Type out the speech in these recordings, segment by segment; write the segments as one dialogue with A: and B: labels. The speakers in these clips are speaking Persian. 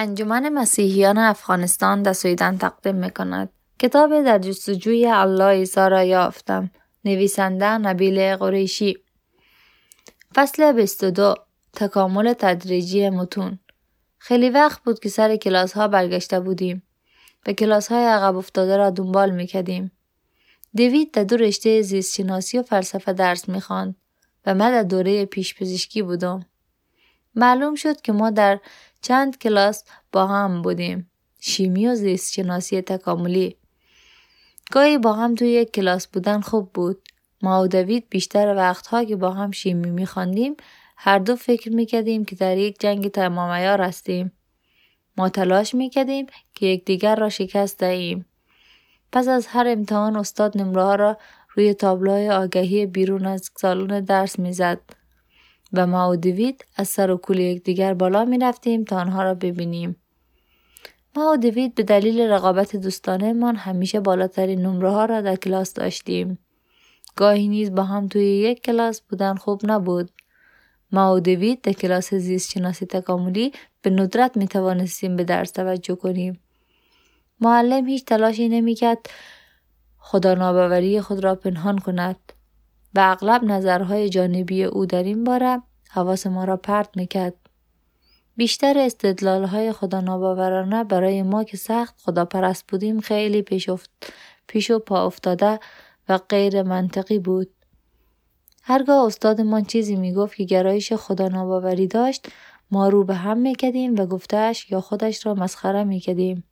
A: انجمن مسیحیان افغانستان در سویدن تقدیم می کند. کتاب در جستجوی الله عیسی را یافتم. نویسنده نبیل قریشی فصل 22 تکامل تدریجی متون خیلی وقت بود که سر کلاس ها برگشته بودیم و کلاس های عقب افتاده را دنبال می کدیم. دیوید در دو رشته زیست شناسی و فلسفه درس می خواند و من در دوره پیش پزشکی بودم. معلوم شد که ما در چند کلاس با هم بودیم. شیمی و زیست شناسی تکاملی. گاهی با هم توی یک کلاس بودن خوب بود. ما و دوید بیشتر وقتها که با هم شیمی میخواندیم هر دو فکر می‌کردیم که در یک جنگ تمامیار هستیم. ما تلاش می‌کردیم که یکدیگر را شکست دهیم. پس از هر امتحان استاد نمره را روی تابلوهای آگهی بیرون از سالن درس می‌زد و ما و دوید از سر و کول یکدیگر بالا می رفتیم تا آنها را ببینیم. ما و دوید به دلیل رقابت دوستانه من همیشه بالاترین نمره ها را در کلاس داشتیم. گاهی نیز با هم توی یک کلاس بودن خوب نبود. ما و دوید در کلاس زیست شناسی تکاملی به ندرت می توانستیم به درس توجه کنیم. معلم هیچ تلاشی نمی‌کرد خدا ناباوری خود را پنهان کند و اغلب نظرهای جانبی او در این باره حواس ما را پرت می‌کرد. بیشتر استدلال های خدا ناباورانه برای ما که سخت خدا پرست بودیم خیلی پیش, افت... پیش و پا افتاده و غیر منطقی بود. هرگاه استادمان چیزی می‌گفت که گرایش خدا ناباوری داشت ما رو به هم میکدیم و گفتهش یا خودش را مسخره میکدیم.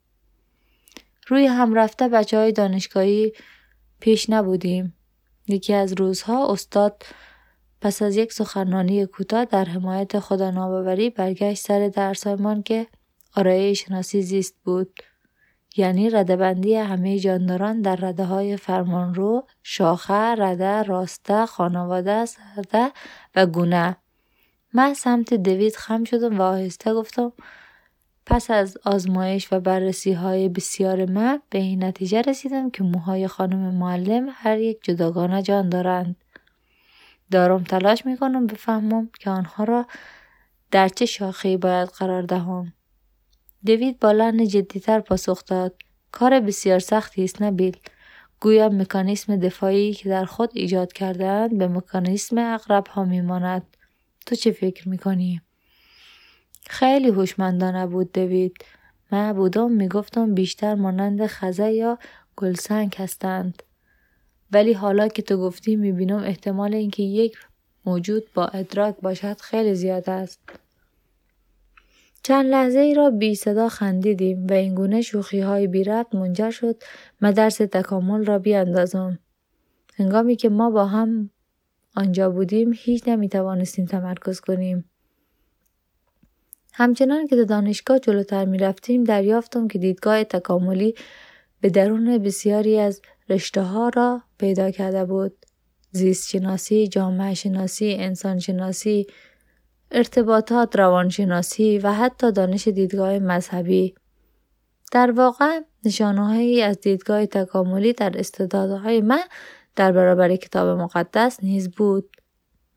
A: روی هم رفته بچه های دانشگاهی پیش نبودیم. یکی از روزها استاد پس از یک سخنرانی کوتاه در حمایت خدا ناباوری برگشت سر درسایمان که آرایه شناسی زیست بود. یعنی ردبندی همه جانداران در رده های فرمانرو، شاخه، رده، راسته، خانواده، سرده و گونه. من سمت دوید خم شدم و آهسته گفتم پس از آزمایش و بررسی های بسیار من به این نتیجه رسیدم که موهای خانم معلم هر یک جداگانه جان دارند. دارم تلاش می‌کنم بفهمم که آنها را در چه شاخه باید قرار دهم. دوید با لحن جدیتر پاسخ داد. کار بسیار سختی است نبیل. گویا مکانیسم دفاعی که در خود ایجاد کردهاند به مکانیسم اقرب ها میماند. تو چه فکر می‌کنی؟ خیلی هوشمندانه بود دوید. من بودم می‌گفتم بیشتر مانند خزه یا گلسنگ هستند. ولی حالا که تو گفتی می‌بینم احتمال اینکه یک موجود با ادراک باشد خیلی زیاد است. چند لحظه ای را بی صدا خندیدیم و اینگونه شوخی های بی ربط منجر شد درس تکامل را بیاندازم. هنگامی که ما با هم آنجا بودیم هیچ نمی توانستیم تمرکز کنیم. همچنان که در دانشگاه جلوتر می رفتیم دریافتم که دیدگاه تکاملی به درون بسیاری از رشته ها را پیدا کرده بود. زیست شناسی، جامعه شناسی، انسان شناسی، ارتباطات روانشناسی و حتی دانش دیدگاه مذهبی. در واقع نشانههایی از دیدگاه تکاملی در استعدادهای من در برابر کتاب مقدس نیز بود.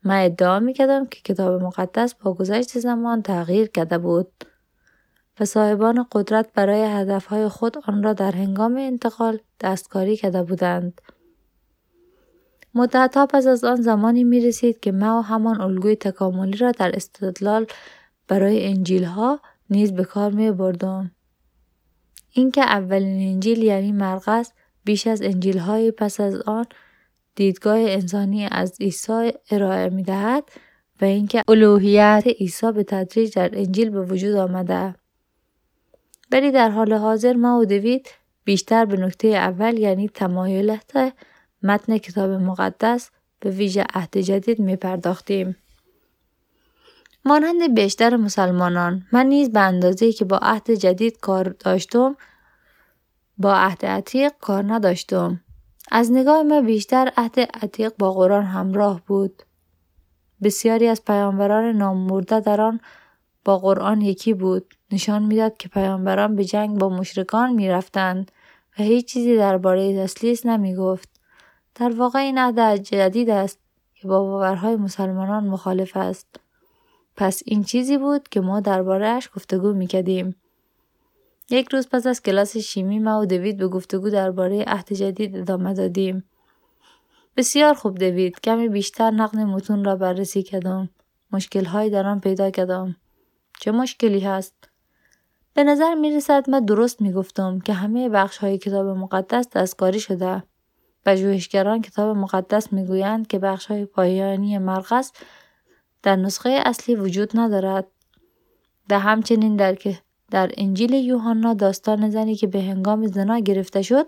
A: من ادعا می کردم که کتاب مقدس با گذشت زمان تغییر کرده بود و صاحبان قدرت برای هدفهای خود آن را در هنگام انتقال دستکاری کرده بودند. مدتها پس از آن زمانی می رسید که ما و همان الگوی تکاملی را در استدلال برای انجیل ها نیز به کار می بردم. اینکه اولین انجیل یعنی مرقس بیش از انجیل های پس از آن دیدگاه انسانی از عیسی ارائه می دهد و اینکه الوهیت عیسی به تدریج در انجیل به وجود آمده. ولی در حال حاضر ما و دوید بیشتر به نکته اول یعنی تمایلات متن کتاب مقدس به ویژه عهد جدید می پرداختیم. مانند بیشتر مسلمانان من نیز به اندازه که با عهد جدید کار داشتم با عهد عتیق کار نداشتم. از نگاه من بیشتر عهد عتیق با قرآن همراه بود. بسیاری از پیامبران نامورده در آن با قرآن یکی بود. نشان می‌داد که پیامبران به جنگ با مشرکان می‌رفتند و هیچ چیزی درباره تسلیس نمی گفت. در واقع این عهد جدید است که با باورهای مسلمانان مخالف است. پس این چیزی بود که ما دربارهش گفتگو می‌کردیم. یک روز پس از کلاس شیمی ما و دوید به گفتگو درباره عهد جدید ادامه دادیم. بسیار خوب دوید کمی بیشتر نقد متون را بررسی کردم. مشکل در آن پیدا کردم. چه مشکلی هست؟ به نظر می رسد من درست می گفتم که همه بخش های کتاب مقدس دستکاری شده. پژوهشگران کتاب مقدس می گویند که بخش های پایانی مرقس در نسخه اصلی وجود ندارد. و همچنین در که در انجیل یوحنا داستان زنی که به هنگام زنا گرفته شد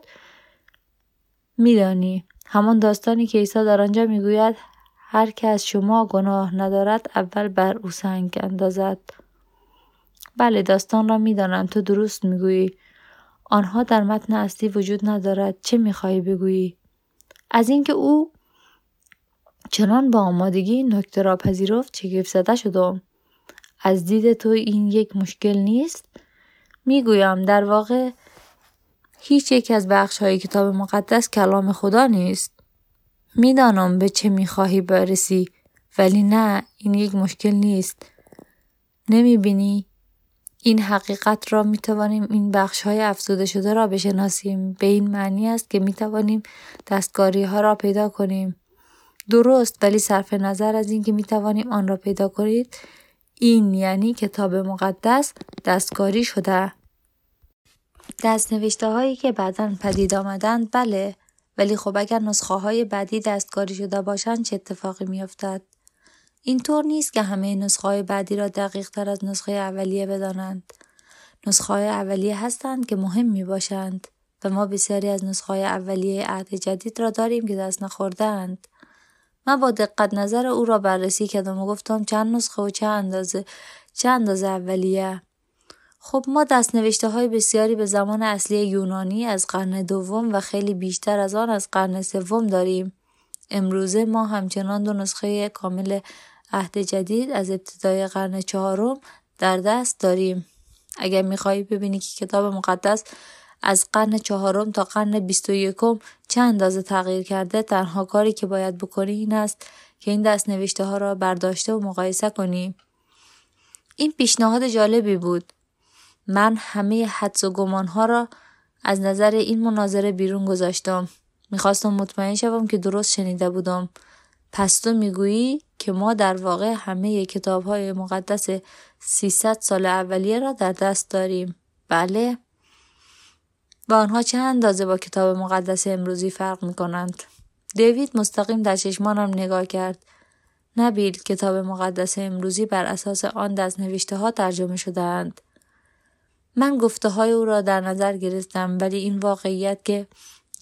A: میدانی. همان داستانی که عیسی در آنجا می‌گوید هر که از شما گناه ندارد اول بر او سنگ اندازد. بله داستان را می‌دانم. تو درست می‌گویی. آنها در متن اصلی وجود ندارد. چه می‌خواهی بگویی؟ از اینکه او چنان با آمادگی نکته را پذیرفت چگفت زده شدم. از دید تو این یک مشکل نیست؟ می‌گویم در واقع هیچ یک از بخش های کتاب مقدس کلام خدا نیست. می‌دانم به چه می‌خواهی برسی ولی نه این یک مشکل نیست. نمی‌بینی؟ این حقیقت را می توانیم این بخش های افزوده شده را بشناسیم. به این معنی است که می توانیم دستکاری ها را پیدا کنیم. درست ولی صرف نظر از اینکه می توانیم آن را پیدا کنید این یعنی کتاب مقدس دستکاری شده دست نوشته هایی که بعدا پدید آمدند بله ولی خب اگر نسخه های بعدی دستکاری شده باشند چه اتفاقی میافتد اینطور نیست که همه نسخه های بعدی را دقیق تر از نسخه اولیه بدانند. نسخه های اولیه هستند که مهم می باشند و ما بسیاری از نسخه های اولیه عهد جدید را داریم که دست نخوردهاند. من با دقت نظر او را بررسی کردم و گفتم چند نسخه و چه اندازه چه اندازه اولیه خب ما دست نوشته های بسیاری به زمان اصلی یونانی از قرن دوم و خیلی بیشتر از آن از قرن سوم داریم. امروزه ما همچنان دو نسخه کامل عهد جدید از ابتدای قرن چهارم در دست داریم اگر می‌خواهی ببینی که کتاب مقدس از قرن چهارم تا قرن بیست و یکم چه اندازه تغییر کرده. تنها کاری که باید بکنی این است که این دست نوشته ها را برداشته و مقایسه کنی. این پیشنهاد جالبی بود. من همه حدس و گمان ها را از نظر این مناظره بیرون گذاشتم. می‌خواستم مطمئن شوم که درست شنیده بودم. پس تو می‌گویی که ما در واقع همه کتاب های مقدس 300 سال اولیه را در دست داریم. بله؟ و آنها چه اندازه با کتاب مقدس امروزی فرق می کنند؟ دیوید مستقیم در چشمانم نگاه کرد. نبیل کتاب مقدس امروزی بر اساس آن دست نوشته ها ترجمه شدهاند. من گفته های او را در نظر گرفتم ولی این واقعیت که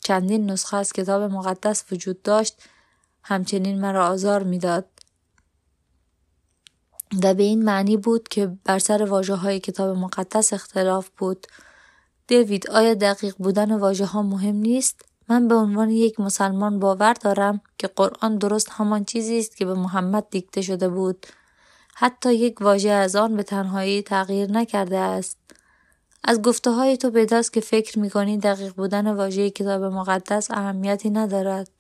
A: چندین نسخه از کتاب مقدس وجود داشت همچنین مرا آزار می‌داد و به این معنی بود که بر سر واجه های کتاب مقدس اختلاف بود. دیوید آیا دقیق بودن واجه ها مهم نیست؟ من به عنوان یک مسلمان باور دارم که قرآن درست همان چیزی است که به محمد دیکته شده بود. حتی یک واژه از آن به تنهایی تغییر نکرده است. از گفته های تو پیداست که فکر می دقیق بودن واژه کتاب مقدس اهمیتی ندارد.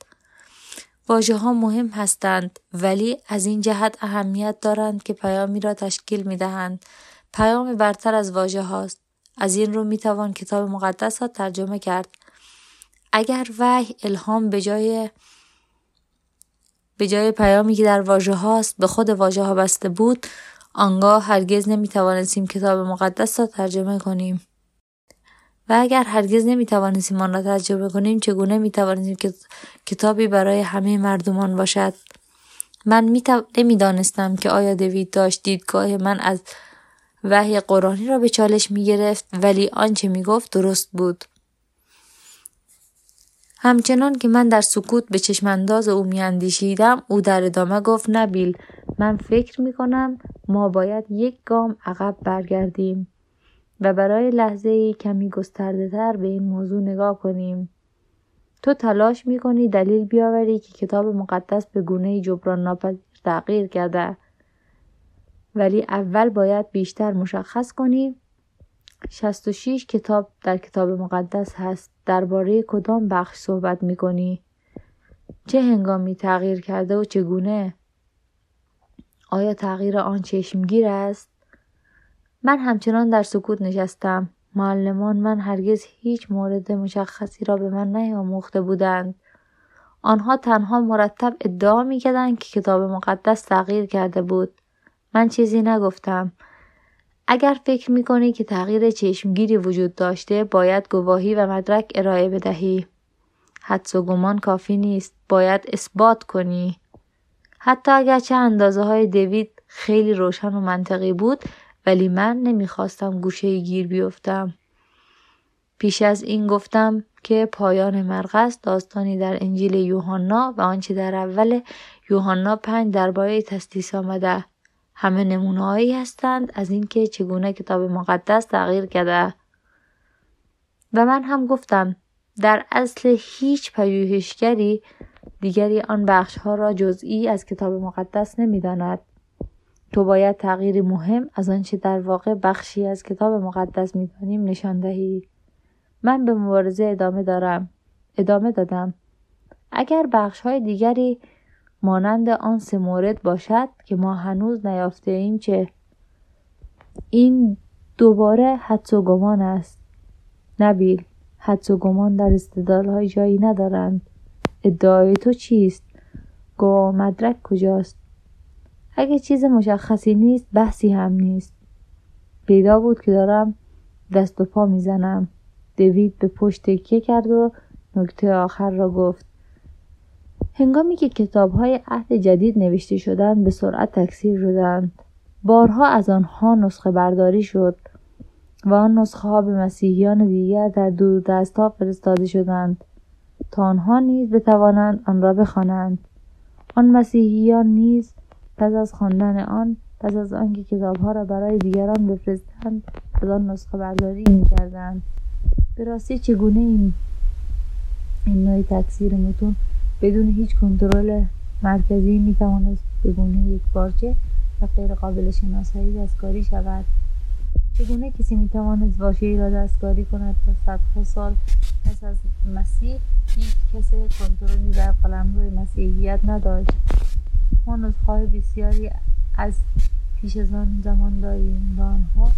A: واژه ها مهم هستند ولی از این جهت اهمیت دارند که پیامی را تشکیل می دهند. پیام برتر از واژه هاست. از این رو می توان کتاب مقدس را ترجمه کرد. اگر وحی الهام به جای به جای پیامی که در واژه هاست به خود واژه ها بسته بود آنگاه هرگز نمی توانستیم کتاب مقدس را ترجمه کنیم. و اگر هرگز نمی توانستیم آن را تجربه کنیم چگونه می توانستیم که کتابی برای همه مردمان باشد من می نمی‌دانستم که آیا دوید داشت دیدگاه من از وحی قرآنی را به چالش می گرفت ولی آنچه می گفت درست بود همچنان که من در سکوت به چشمانداز او میاندیشیدم او در ادامه گفت نبیل من فکر می کنم ما باید یک گام عقب برگردیم و برای لحظه ای کمی گسترده تر به این موضوع نگاه کنیم. تو تلاش می کنی دلیل بیاوری که کتاب مقدس به گونه جبران ناپذیر تغییر کرده. ولی اول باید بیشتر مشخص کنی 66 کتاب در کتاب مقدس هست درباره کدام بخش صحبت می کنی؟ چه هنگامی تغییر کرده و چگونه؟ آیا تغییر آن چشمگیر است؟ من همچنان در سکوت نشستم. معلمان من هرگز هیچ مورد مشخصی را به من نیاموخته بودند آنها تنها مرتب ادعا می‌کردند که کتاب مقدس تغییر کرده بود من چیزی نگفتم. اگر فکر می‌کنی که تغییر چشمگیری وجود داشته باید گواهی و مدرک ارائه بدهی. حدس و گمان کافی نیست. باید اثبات کنی. حتی اگر چه اندازه های دوید خیلی روشن و منطقی بود ولی من نمی‌خواستم گوشه گیر بیفتم. پیش از این گفتم که پایان مرقس داستانی در انجیل یوحنا و آنچه در اول یوحنا پنج درباره تسلیس آمده. همه نمونههایی هستند. از اینکه چگونه کتاب مقدس تغییر کرده. و من هم گفتم در اصل هیچ پژوهشگری دیگری آن بخشها را جزئی از کتاب مقدس نمی‌داند. تو باید تغییری مهم از آنچه در واقع بخشی از کتاب مقدس می‌دانیم نشان دهی. من به مبارزه ادامه دارم. ادامه دادم. اگر بخش های دیگری مانند آن سه مورد باشد که ما هنوز نیافته ایم چه؟ این دوباره حدس و گمان است. نبیل حدس و گمان در های جایی ندارند. ادعای تو چیست؟ گواه مدرک کجاست؟ اگه چیز مشخصی نیست بحثی هم نیست. پیدا بود که دارم دست و پا می‌زنم. دوید به پشت تکیه کرد و نکته آخر را گفت. هنگامی که کتاب های عهد جدید نوشته شدند به سرعت تکثیر شدند. بارها از آنها نسخه برداری شد و آن نسخه ها به مسیحیان دیگر در دور دست فرستاده شدند تا آنها نیز بتوانند آن را بخوانند. آن مسیحیان نیز پس از خواندن آن پس از آنکه کتابها را برای دیگران بفرستند از آن نسخه برداری می‌کردند. به راستی چگونه این این نوع تکثیر متون بدون هیچ کنترل مرکزی می‌توانست به گونه یک بارچه و غیر قابل شناسایی دستکاری شود. چگونه کسی می‌توانست ای را دستکاری کند تا صدها سال پس از مسیح هیچ کس کنترلی بر قلمرو مسیحیت نداشت؟ ما نسخه بسیاری از پیش از آن زمان داریم و آنها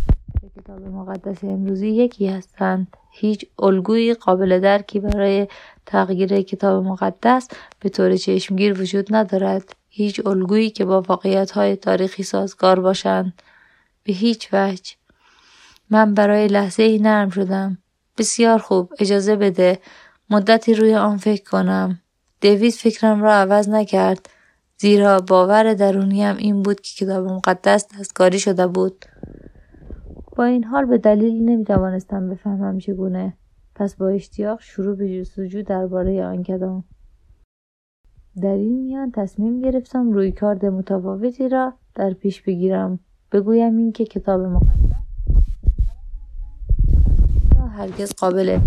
A: کتاب مقدس امروزی یکی هستند. هیچ الگوی قابل درکی برای تغییر کتاب مقدس به طور چشمگیر وجود ندارد. هیچ الگویی که با واقعیت های تاریخی سازگار باشند. به هیچ وجه. من برای لحظه ای نرم شدم. بسیار خوب اجازه بده. مدتی روی آن فکر کنم. دیوید فکرم را عوض نکرد. زیرا باور درونیم این بود که کتاب مقدس دستکاری شده بود. با این حال به دلیل نمی‌توانستم بفهمم چگونه. پس با اشتیاق شروع به جستجو درباره آن کردم. در این میان تصمیم گرفتم روی کارد متفاوتی را در پیش بگیرم. بگویم اینکه کتاب مقدس هرگز قابل